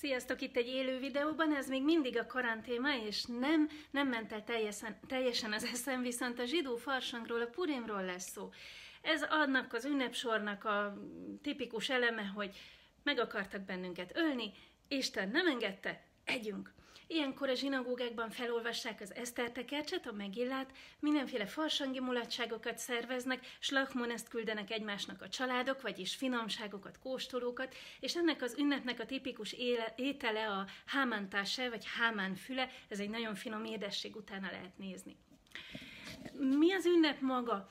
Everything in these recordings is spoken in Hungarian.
Sziasztok itt egy élő videóban, ez még mindig a karantéma, és nem, nem ment el teljesen, teljesen az eszem, viszont a zsidó farsangról, a purimról lesz szó. Ez annak az ünnepsornak a tipikus eleme, hogy meg akartak bennünket ölni, Isten nem engedte, együnk. Ilyenkor a zsinagógákban felolvassák az esztertekercset, a megillát, mindenféle farsangi mulatságokat szerveznek, slachmon ezt küldenek egymásnak a családok, vagyis finomságokat, kóstolókat, és ennek az ünnepnek a tipikus éle, étele a hámántáse, vagy hámánfüle, ez egy nagyon finom édesség, utána lehet nézni. Mi az ünnep maga?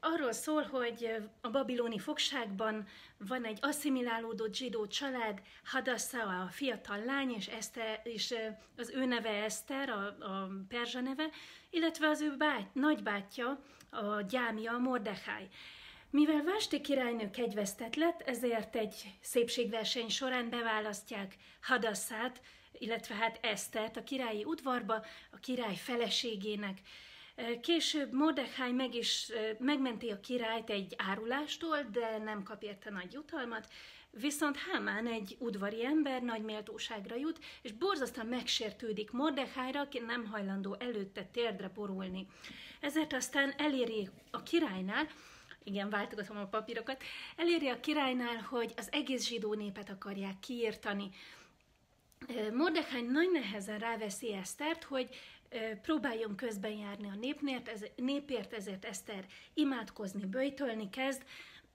Arról szól, hogy a babiloni fogságban van egy asszimilálódott zsidó család, Hadassa a fiatal lány, és, Eszter, és az ő neve Eszter, a, a perzsa neve, illetve az ő bát, nagybátyja, a gyámja, a Mordechai. Mivel Vásti királynő kegyvesztett lett, ezért egy szépségverseny során beválasztják Hadasszát, illetve hát Esztert a királyi udvarba, a király feleségének. Később Mordechai meg is megmenti a királyt egy árulástól, de nem kap érte nagy jutalmat, viszont Hámán egy udvari ember nagy méltóságra jut, és borzasztóan megsértődik Mordechaira, aki nem hajlandó előtte térdre borulni. Ezért aztán eléri a királynál, igen, váltogatom a papírokat, eléri a királynál, hogy az egész zsidó népet akarják kiírtani. Mordechai nagy nehezen ráveszi Esztert, hogy próbáljon közben járni a népnért, ez, népért, ezért Eszter imádkozni, böjtölni kezd,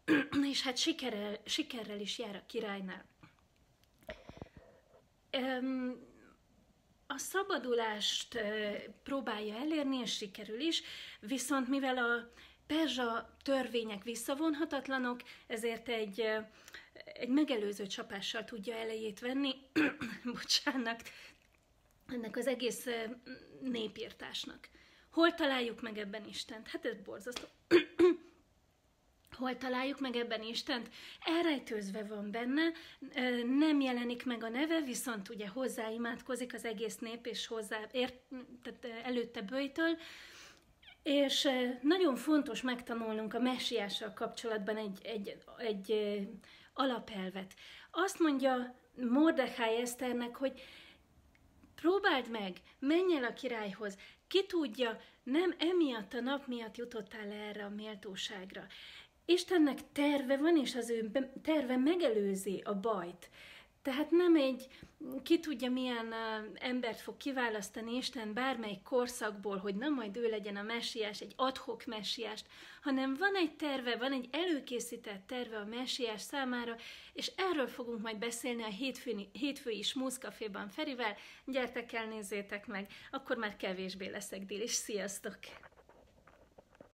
és hát sikerrel, sikerrel is jár a királynál. A szabadulást próbálja elérni, és sikerül is, viszont mivel a perzsa törvények visszavonhatatlanok, ezért egy, egy megelőző csapással tudja elejét venni, bocsánat, ennek az egész népírtásnak. Hol találjuk meg ebben Istent? Hát ez borzasztó. Hol találjuk meg ebben Istent? Elrejtőzve van benne, nem jelenik meg a neve, viszont ugye hozzáimádkozik az egész nép, és hozzá, ért, tehát előtte bőjtől, és nagyon fontos megtanulnunk a messiással kapcsolatban egy, egy, egy alapelvet. Azt mondja Mordechai Eszternek, hogy Próbáld meg, menj el a királyhoz, ki tudja, nem emiatt a nap miatt jutottál erre a méltóságra. Istennek terve van, és az ő terve megelőzi a bajt. Tehát nem egy, ki tudja milyen embert fog kiválasztani Isten bármelyik korszakból, hogy nem majd ő legyen a messiás, egy adhok messiást, hanem van egy terve, van egy előkészített terve a messiás számára, és erről fogunk majd beszélni a hétfői, hétfői smúzkaféban Ferivel. Gyertek el, nézzétek meg, akkor már kevésbé leszek dél, és sziasztok!